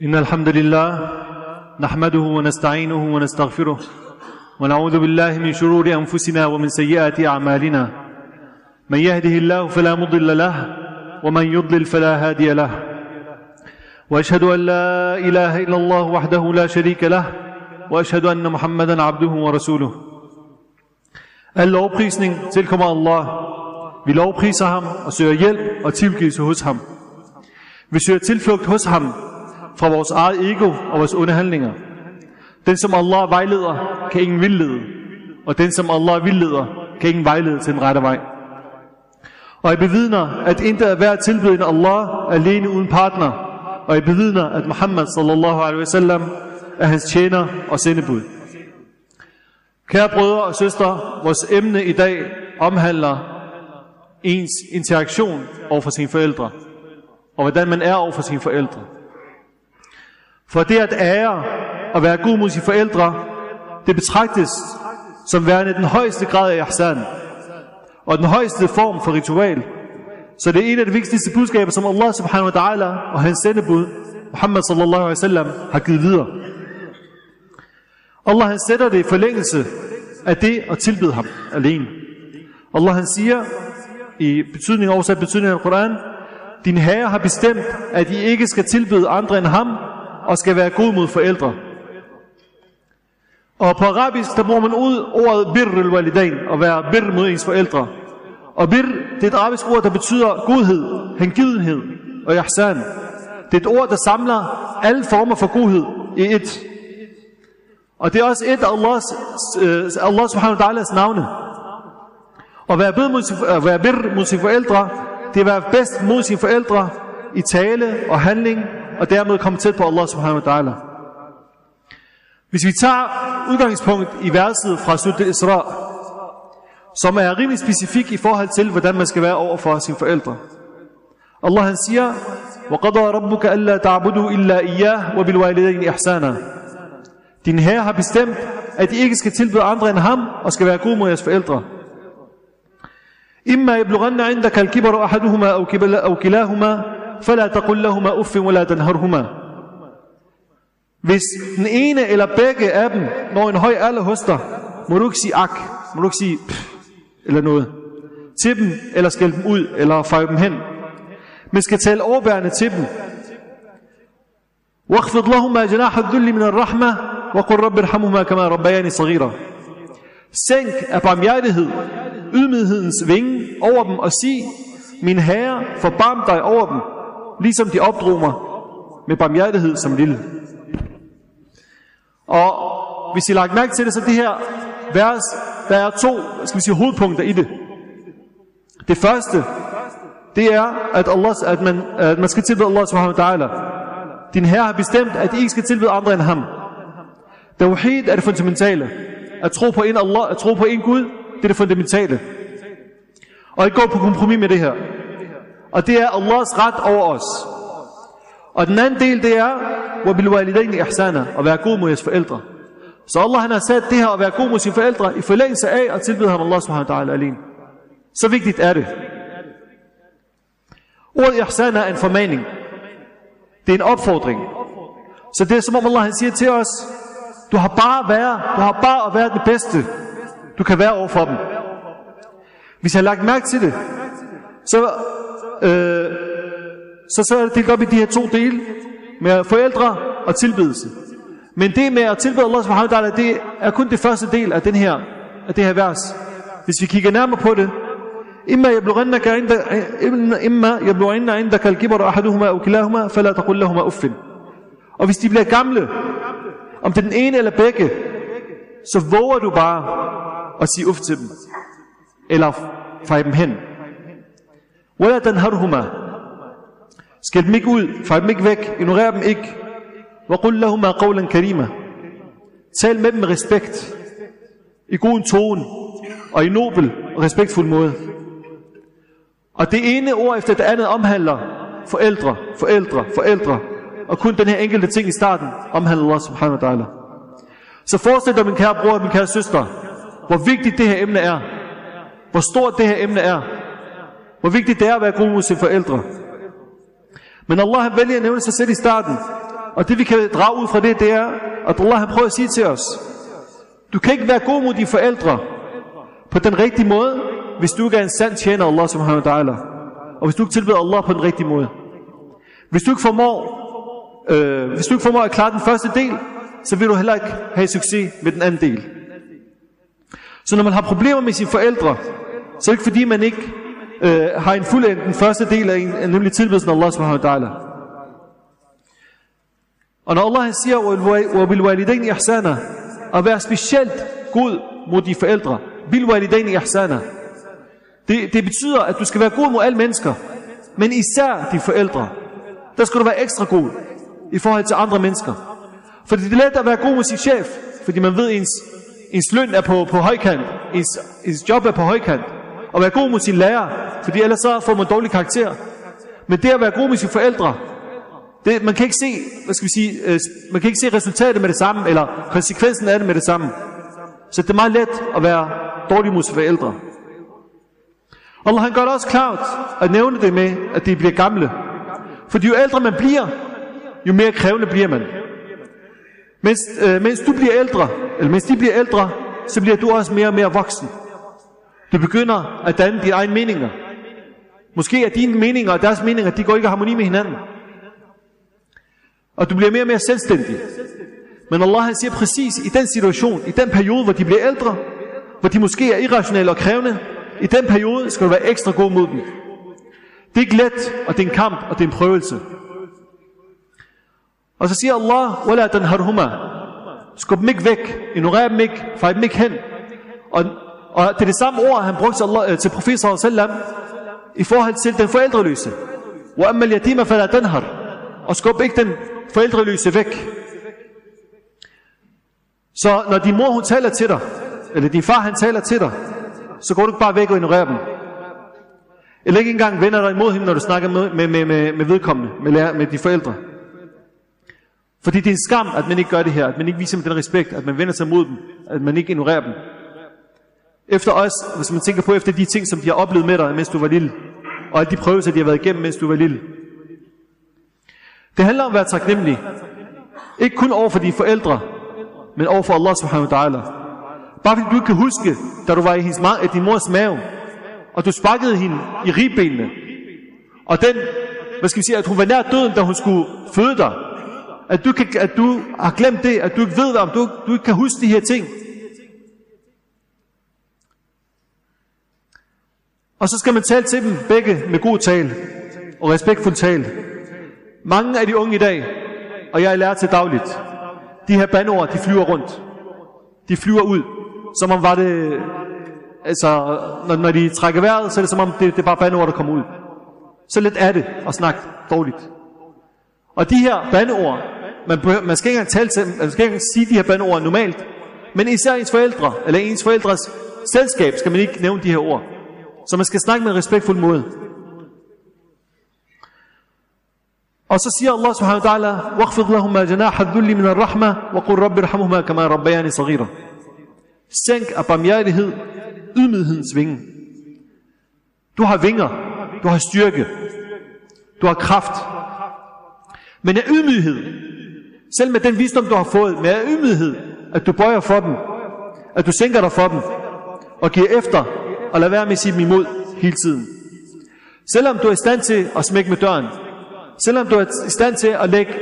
إن الحمد لله نحمده ونستعينه ونستغفره ونعوذ بالله من شرور أنفسنا ومن سيئات أعمالنا من يهده الله فلا مضل له ومن يضلل فلا هادي له وأشهد أن لا إله إلا الله وحده لا شريك له وأشهد أن محمدا عبده ورسوله Al lovprisning tilkommer Allah. Vi lovpriser ham og søger hjælp og tilgivelse hos ham. Vi søger tilflugt hos ham fra vores eget ego og vores onde handlinger. Den, som Allah vejleder, kan ingen vildlede. Og den, som Allah vildleder, kan ingen vejlede til den rette vej. Og jeg bevidner, at intet er værd at tilbyde end Allah alene uden partner. Og jeg bevidner, at Muhammad sallallahu alaihi wasallam er hans tjener og sendebud. Kære brødre og søstre, vores emne i dag omhandler ens interaktion over for sine forældre, og hvordan man er over for sine forældre. For det at ære og være god mod sine forældre, det betragtes som værende den højeste grad af ihsan, og den højeste form for ritual. Så det er en af de vigtigste budskaber, som Allah subhanahu wa ta'ala og hans sendebud, Muhammad sallallahu alaihi wasallam, har givet videre. Allah han sætter det i forlængelse af det at tilbede ham alene. Allah han siger i betydning oversat betydning af Koran, din herre har bestemt, at I ikke skal tilbede andre end ham, og skal være god mod forældre. Og på arabisk, der bruger man ud ordet birrul walidain, og være birr mod ens forældre. Og birr, det er et arabisk ord, der betyder godhed, hengivenhed og ihsan. Det er et ord, der samler alle former for godhed i et. Og det er også et af Allahs, uh, Allah subhanahu wa ta'alas navne. At være, bed mod at være bir mod sine forældre, det er at være bedst mod sine forældre i tale og handling, og dermed komme tæt på Allah subhanahu wa ta'ala. Hvis vi tager udgangspunkt i verset fra Surat Isra, som er rimelig specifik i forhold til, hvordan man skal være over for sine forældre. Allah han siger, وَقَضَى رَبُّكَ أَلَّا تَعْبُدُوا إِلَّا إِيَّهُ وَبِالْوَالِدَيْنِ إِحْسَانًا Din herre har bestemt, at I ikke skal tilbyde andre end ham, og skal være gode mod jeres forældre. إما يبلغن عندك الكبر أحدهما أو, أو كلاهما فلا تقل لهما أف ولا تنهرهما Hvis den ene eller begge af dem når en høj alder hos dig, må du ikke sige ak, må du ikke sige pff, eller noget til dem, eller skælde dem ud, eller fejre dem hen. Men skal tale overbærende til dem. واخفض لهما جناح الذل من الرحمة وقل رب ارحمهما كما ربياني صغيرا Sænk af barmhjertighed, ydmyghedens vinge over dem og sig, min herre, forbarm dig over dem, ligesom de opdrog mig med barmhjertighed som lille. Og hvis I lagt mærke til det, så det her vers, der er to, skal vi sige, hovedpunkter i det. Det første, det er, at, Allah, at, man, at man skal tilbede Allah subhanahu wa ta'ala. Din herre har bestemt, at I ikke skal tilbede andre end ham. Tawhid er det fundamentale. At tro på en Allah, at tro på en Gud, det er det fundamentale. Og ikke gå på kompromis med det her. Og det er Allahs ret over os. Og den anden del, det er, hvor vil walidain ihsana, og være god mod jeres forældre. Så Allah han har sat det her at være god mod sine forældre i forlængelse af at tilbyde ham Allah subhanahu wa ta'ala alene. Så vigtigt er det. Ordet ihsana er en formaning. Det er en opfordring. Så det er som om Allah han siger til os, du har bare at du har bare at være det bedste, du kan være over for dem. Hvis jeg har lagt mærke til det, så øh, så, så er det delt op i de her to dele, med forældre og tilbedelse. Men det med at tilbede Allah subhanahu wa ta'ala, det er kun det første del af, den her, af det her vers. Hvis vi kigger nærmere på det, إما يبلغنك عند إما يبلغن عندك الكبر أحدهما أو كلاهما فلا تقل لهما أف. Og hvis de bliver gamle, om det er den ene eller begge, så våger du bare at sige uf til dem. Eller fej dem hen. ولا تنهرهما. Skæld dem ikke ud, fej dem ikke væk, ignorer dem ikke. وقل لهما قولا كريما. Tal med dem med respekt. I god tone og i nobel og respektfuld måde. Og det ene ord efter det andet omhandler forældre, forældre, forældre. Og kun den her enkelte ting i starten omhandler Allah subhanahu wa ta'ala. Så forestil dig, min kære bror og min kære søster, hvor vigtigt det her emne er. Hvor stort det her emne er. Hvor vigtigt det er at være god mod sine forældre. Men Allah han vælger at nævne sig selv i starten. Og det vi kan drage ud fra det, det er, at Allah har prøvet at sige til os, du kan ikke være god mod dine forældre på den rigtige måde, hvis du ikke er en sand tjener Allah subhanahu wa ta'ala. Og hvis du ikke tilbeder Allah på den rigtige måde. Hvis du ikke formår, øh, hvis du ikke formår at klare den første del, så vil du heller ikke have succes med den anden del. Så når man har problemer med sine forældre, så er det ikke fordi, man ikke øh, har en fuld den første del af, en, nemlig tilbedelsen af Allah subhanahu wa ta'ala. Og når Allah siger, وَبِالْوَالِدَيْنِ إِحْسَانًا At være specielt god mod de forældre. بِالْوَالِدَيْنِ إِحْسَانًا det, det betyder, at du skal være god mod alle mennesker. Men især de forældre. Der skal du være ekstra god i forhold til andre mennesker. Fordi det er let at være god mod sin chef, fordi man ved, at ens, ens løn er på, på højkant, ens, ens job er på højkant. Og være god mod sin lærer, fordi ellers så får man dårlig karakter. Men det at være god med sine forældre, det, man kan ikke se, hvad skal vi sige, øh, man kan ikke se resultatet med det samme, eller konsekvensen af det med det samme. Så det er meget let at være dårlig mod sine forældre. Allah han gør det også klart at nævne det med, at de bliver gamle. For jo ældre man bliver, jo mere krævende bliver man. Mens, øh, mens du bliver ældre, eller mens de bliver ældre, så bliver du også mere og mere voksen. Du begynder at danne dine egne meninger. Måske er dine meninger og deres meninger, de går ikke i harmoni med hinanden. Og du bliver mere og mere selvstændig. Men Allah han siger præcis, i den situation, i den periode, hvor de bliver ældre, hvor de måske er irrationelle og krævende, i den periode skal du være ekstra god mod dem. Det er ikke let, og det er en kamp, og det er en prøvelse. Og så siger Allah, Wala den harhuma. Skub dem ikke væk, ignorer dem ikke, fej dem ikke hen. Og og det er det samme ord, han brugte til, Allah, til profeten sallam, i forhold til den forældreløse. وَأَمَّا الْيَتِيمَ فَلَا تَنْهَرْ Og skub ikke den forældreløse væk. Så når din mor hun taler til dig, eller din far han taler til dig, så går du ikke bare væk og ignorerer dem. Eller ikke engang vender dig imod hende, når du snakker med, med, med, med, med vedkommende, med, lærer, med de forældre. Fordi det er en skam, at man ikke gør det her, at man ikke viser dem den respekt, at man vender sig mod dem, at man ikke ignorerer dem. Efter os, hvis man tænker på efter de ting, som de har oplevet med dig, mens du var lille, og alle de prøvelser, de har været igennem, mens du var lille. Det handler om at være taknemmelig. Ikke kun over for dine forældre, men over for Allah subhanahu wa ta'ala. Bare fordi du ikke kan huske, da du var i, hendes, ma- din mors mave, og du sparkede hende i ribbenene, og den, hvad skal vi sige, at hun var nær døden, da hun skulle føde dig, at du, kan, at du har glemt det, at du ikke ved, om du, du ikke kan huske de her ting. Og så skal man tale til dem begge med god tale og respektfuld tale. Mange af de unge i dag, og jeg lærer til dagligt, de her bandord, de flyver rundt. De flyver ud, som om var det, altså, når, når de trækker vejret, så er det som om, det, det er bare bandord, der kommer ud. Så lidt er det at snakke dårligt. Og de her bandeord, man, man skal ikke engang tale til, man skal ikke engang sige de her bandeord normalt, men især ens forældre, eller ens forældres selskab, skal man ikke nævne de her ord. Så man skal snakke med en respektfuld måde. Og så siger Allah subhanahu wa ta'ala, وَاخْفِضْ لَهُمَا جَنَاحَ الذُّلِّ مِنَ الرَّحْمَةِ وَقُلْ رَبِّ رَحْمُهُمَا كَمَا رَبَّيَانِ صَغِيرًا Sænk af barmhjertighed, ydmyghedens vinge. Du har vinger, du har styrke, du har kraft. Men af ydmyghed, selv med den visdom, du har fået, med af ydmyghed, at du bøjer for dem, at du sænker dig for dem, og giver efter, og lader være med at sige dem imod hele tiden. Selvom du er i stand til at smække med døren, selvom du er i stand til at lægge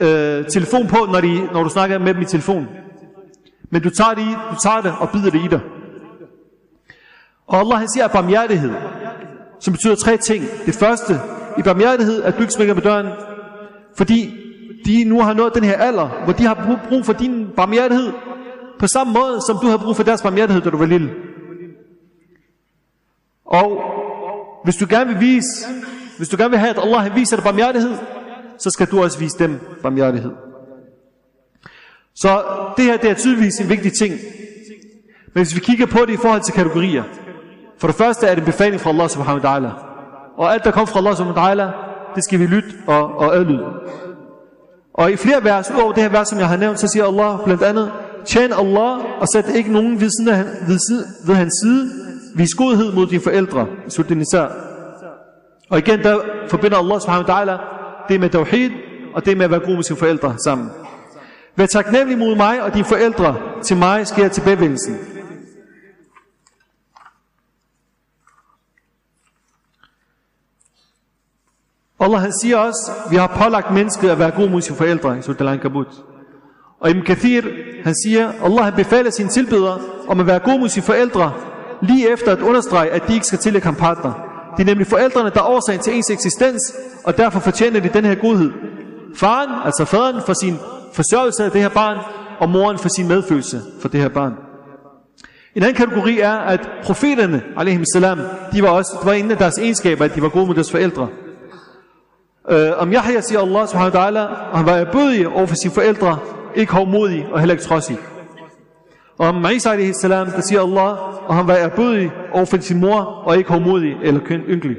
øh, telefon på, når, de, når du snakker med dem i telefon, men du tager, det i, du tager det og bider det i dig. Og Allah han siger barmhjertighed, som betyder tre ting. Det første, i barmhjertighed, at du ikke smækker med døren, fordi de nu har nået den her alder, hvor de har brug for din barmhjertighed, på samme måde, som du har brug for deres barmhjertighed, da du var lille. Og hvis du gerne vil vise, hvis du gerne vil have, at Allah viser dig barmhjertighed, så skal du også vise dem barmhjertighed. Så det her det er tydeligvis en vigtig ting. Men hvis vi kigger på det i forhold til kategorier. For det første er det en befaling fra Allah subhanahu wa ta'ala. Og alt der kommer fra Allah subhanahu wa ta'ala, det skal vi lytte og, og adlyde. Og i flere vers, udover det her vers, som jeg har nævnt, så siger Allah blandt andet, Tjen Allah og sæt ikke nogen ved, siden af, ved, side, ved hans side. Vis godhed mod dine forældre. Surat Nisa. Og igen, der forbinder Allah subhanahu wa ta'ala det med tawhid og det med at være god med sine forældre sammen. Vær taknemmelig mod mig og dine forældre. Til mig sker tilbagevendelsen. Allah han siger også, vi har pålagt mennesket at være god mod sine forældre i Surat al-Ankabut. Og Ibn Kathir, han siger, Allah han befaler sine tilbedere om at være god mod sine forældre, lige efter at understrege, at de ikke skal tillægge ham partner. Det er nemlig forældrene, der er årsagen til ens eksistens, og derfor fortjener de den her godhed. Faren, altså faderen, for sin forsørgelse af det her barn, og moren for sin medfølelse for det her barn. En anden kategori er, at profeterne, salam, de var også, det var en af deres egenskaber, at de var gode mod deres forældre. Uh, om Yahya siger Allah subhanahu wa ta'ala, han var erbødig over for sine forældre, ikke hovmodig og heller ikke trodsig. Og om Isa salam, der siger Allah, og han var erbødig over for sin mor, og ikke hårdmodig eller ynkelig.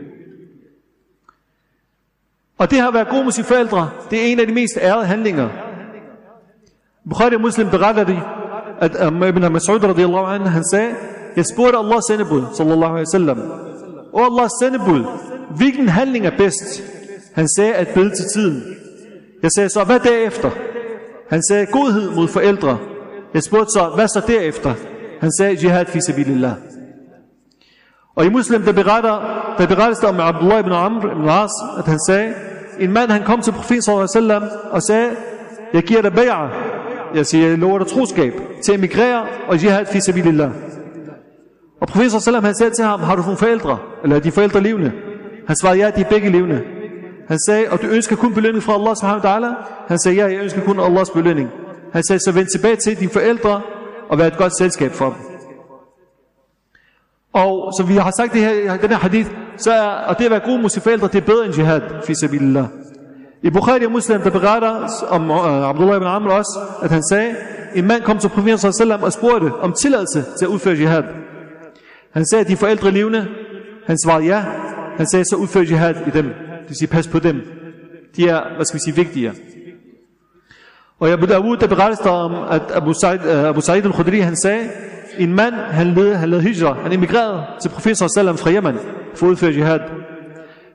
Og det har været god mod sine forældre, det er en af de mest ærede handlinger. Bukhari Muslim beretter det, at um, Ibn Mas'ud radiyallahu anhu, han sagde, jeg spurgte Allahs sendebud, sallallahu alaihi wasallam, og Allahs sendebud, hvilken handling er bedst? Han sagde at bede til tiden. Jeg sagde så, hvad derefter? Han sagde godhed mod forældre. Jeg spurgte så, hvad så derefter? Han sagde jihad fi sabilillah. Og i muslim, der beretter, der berettes det om Abdullah ibn Amr ibn As, at han sagde, en mand han kom til profeten sallallahu og sagde, jeg giver dig bay'ah, jeg siger, jeg lover dig troskab til at emigrere og jihad fi sabilillah. Og profeten sallallahu han sagde til ham, har du nogle forældre? Eller er de forældre levende? Han svarede, ja, de er begge levende. Han sagde, og du ønsker kun belønning fra Allah subhanahu wa ta'ala? Han sagde, ja, jeg ønsker kun Allahs belønning. Han sagde, så vend tilbage til dine forældre og vær et godt selskab for dem. Og så vi har sagt det her, den her hadith, så er, og det at være god mod sine forældre, det er bedre end jihad, fi sabilillah. I Bukhari og Muslim, der beretter om uh, Abdullah ibn Amr også, at han sagde, en mand kom til profeten sallam og spurgte om tilladelse til at udføre jihad. Han sagde, at de forældre levende. Han svarede ja. Han sagde, så udfør jihad i dem. Det vil sige, pas på dem. De er, hvad skal vi sige, vigtigere. Og Abu Dawud, der berettes der om, at Abu Sa'id, øh, Abu Sa'id al-Khudri, han sagde, en mand, han led, han led hijra, han emigrerede til professor Salam fra Yemen for at udføre jihad.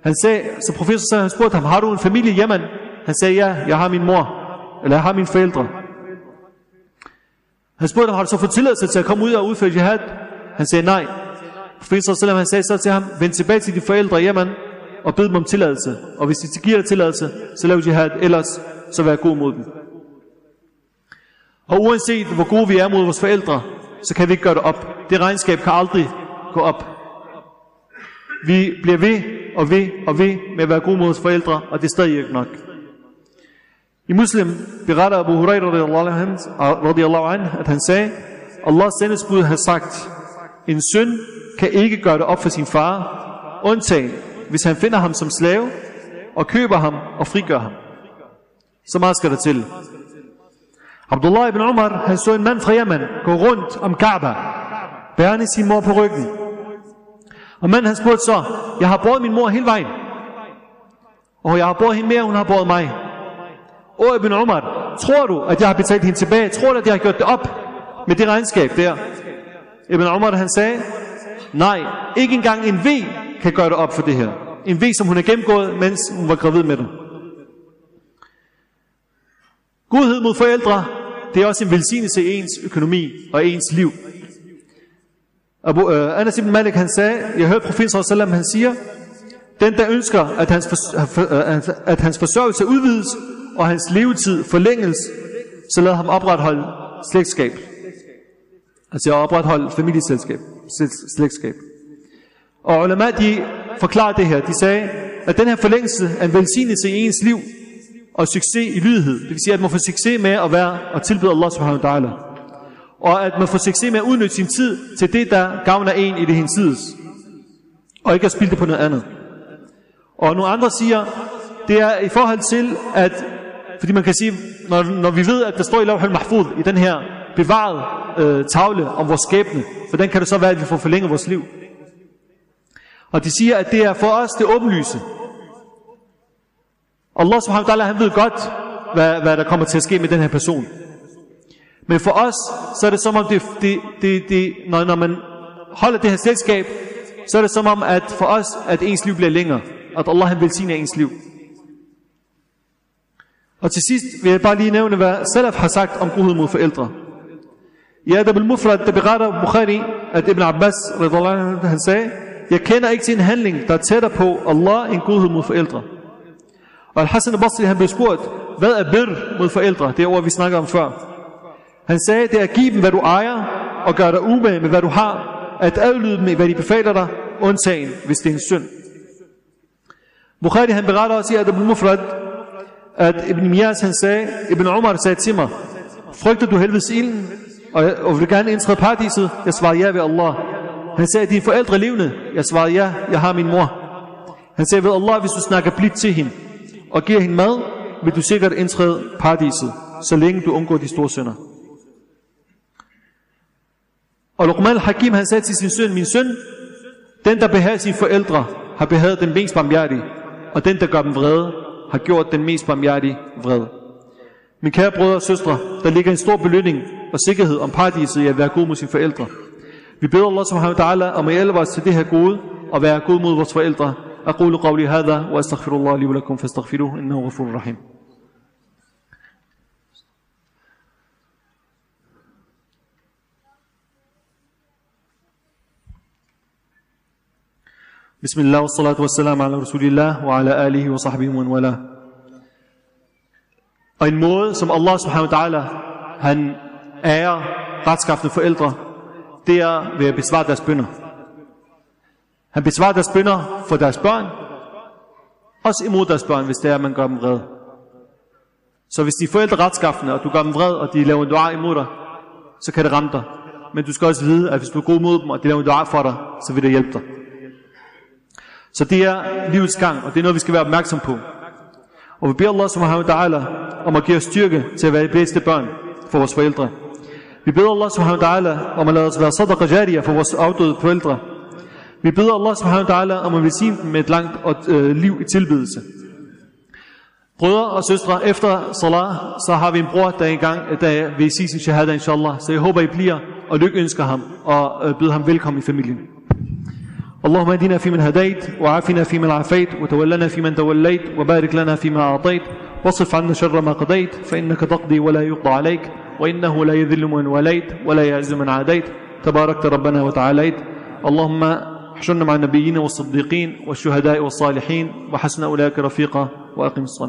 Han sagde, så professor Salam spurgte ham, har du en familie i Yemen? Han sagde, ja, jeg har min mor, eller jeg har mine forældre. Han spurgte ham, har du så fået tilladelse til at komme ud og udføre jihad? Han sagde, nej. Professor Salam, han sagde så til ham, vend tilbage til dine forældre i Yemen, og bed dem om tilladelse. Og hvis de giver dig tilladelse, så lav jihad, ellers så vær god mod dem. Og uanset hvor gode vi er mod vores forældre, så kan vi ikke gøre det op. Det regnskab kan aldrig gå op. Vi bliver ved og ved og ved med at være gode mod vores forældre, og det er stadig ikke nok. I muslim beretter Abu Hurairah radiyallahu anh, at han sagde, Allahs sendesbud har sagt, en søn kan ikke gøre det op for sin far, undtagen hvis han finder ham som slave, og køber ham og frigør ham. Så meget skal der til. Abdullah ibn Umar, han så en mand fra Yemen gå rundt om Kaaba, bærende sin mor på ryggen. Og manden han spurgte så, jeg har båret min mor hele vejen. Og jeg har båret hende mere, hun har båret mig. Og Ibn Umar, tror du, at jeg har betalt hende tilbage? Tror du, at jeg har gjort det op med det regnskab der? Ibn Umar han sagde, nej, ikke engang en V kan gøre det op for det her. En V, som hun har gennemgået, mens hun var gravid med det. Godhed mod forældre, det er også en velsignelse i ens økonomi og ens liv. Abu, uh, Anas ibn Malik han sagde, jeg hørte profeten sallam han siger, den der ønsker, at hans, for, øh, at hans forsørgelse udvides, og hans levetid forlænges, så lad ham opretholde slægtskab. Altså jeg opretholde familieselskab, slægtskab. Og ulema, de forklarede det her. De sagde, at den her forlængelse er en velsignelse i ens liv og succes i lydighed. Det vil sige, at man får succes med at være og tilbyde Allah subhanahu wa ta'ala. Og at man får succes med at udnytte sin tid til det, der gavner en i det hensides. Og ikke at spilde det på noget andet. Og nogle andre siger, det er i forhold til, at fordi man kan sige, når, når vi ved, at der står i Lavhal Mahfud, i den her bevarede øh, tavle om vores skæbne, hvordan kan det så være, at vi får forlænget vores liv? Og de siger, at det er for os det åbenlyse. Allah subhanahu wa ta'ala, han ved godt, hvad, hvad der kommer til at ske med den her person. Men for os, så er det som om, det, det, det, det, når, når man holder det her selskab, så er det som om, at for os, at ens liv bliver længere. At Allah han velsigner ens liv. Og til sidst vil jeg bare lige nævne, hvad Salaf har sagt om godhed mod forældre. I Adab al-Mufrad, der beretter Bukhari, at Ibn Abbas, han sagde, jeg kender ikke til en handling, der er tættere på Allah end godhed mod forældre. Og Al-Hassan al-Basri, han blev spurgt, hvad er bir mod forældre? Det er ord, vi snakker om før. Han sagde, det er at give dem, hvad du ejer, og gøre dig umage med, hvad du har, at adlyde dem i, hvad de befaler dig, undtagen, hvis det er en synd. Bukhari, han beretter også i Adab Mufrad, at Ibn Miyas, han sagde, Ibn Umar sagde til mig, frygter du helvedes ilden, og, og vil gerne indtræde paradiset? Jeg svarede ja ved Allah. Han sagde, dine forældre levende? Jeg svarede ja, jeg har min mor. Han sagde, ved Allah, hvis du snakker blidt til hende, og giver hende mad, vil du sikkert indtræde paradiset, så længe du undgår de store synder. Og Luqman al-Hakim, han sagde til sin søn, min søn, den der behager sine forældre, har behaget den mest barmhjertige, og den der gør dem vrede, har gjort den mest barmhjertige vred. Min kære brødre og søstre, der ligger en stor belønning og sikkerhed om paradiset i at være god mod sine forældre. Vi beder Allah subhanahu wa ta'ala om at hjælpe os til det her gode og være god mod vores forældre. أقول قولي هذا وأستغفر الله لي ولكم فاستغفروه إنه غفور رحيم بسم الله والصلاة والسلام على رسول الله وعلى آله وصحبه ومن والاه Og en måde, som Allah subhanahu wa ta'ala, han ærer retskaffende forældre, det er ved at besvare deres bønder. Han besvarer deres bønder for deres børn, også imod deres børn, hvis det er, at man gør dem vred. Så hvis de er forældre retskaffende, og du gør dem vred, og de laver en dua imod dig, så kan det ramme dig. Men du skal også vide, at hvis du er god mod dem, og de laver en dua for dig, så vil det hjælpe dig. Så det er livets gang, og det er noget, vi skal være opmærksom på. Og vi beder Allah subhanahu wa ta'ala om at give os styrke til at være de bedste børn for vores forældre. Vi beder Allah subhanahu wa ta'ala om at lade os være sadaqa jariya for vores afdøde forældre. Vi beder Allah subhanahu wa ta'ala om at velsigne dem med et langt og, øh, liv i tilbedelse. Brødre og søstre, efter salah, så har vi en bror, der er i gang, der vil sige sin shahada, inshallah. Så jeg håber, I bliver og lykønsker ham og øh, byder ham velkommen i familien. اللهم اهدنا فيمن هديت وعافنا فيمن عافيت وتولنا فيمن توليت وبارك لنا فيما أعطيت واصرف عنا شر ما قضيت فإنك تقضي ولا يقضى عليك وإنه لا يذل من وليت ولا يعز من عاديت تباركت ربنا وتعاليت اللهم احشرنا مع النبيين والصديقين والشهداء والصالحين وحسن أولئك رفيقا وأقم الصلاة.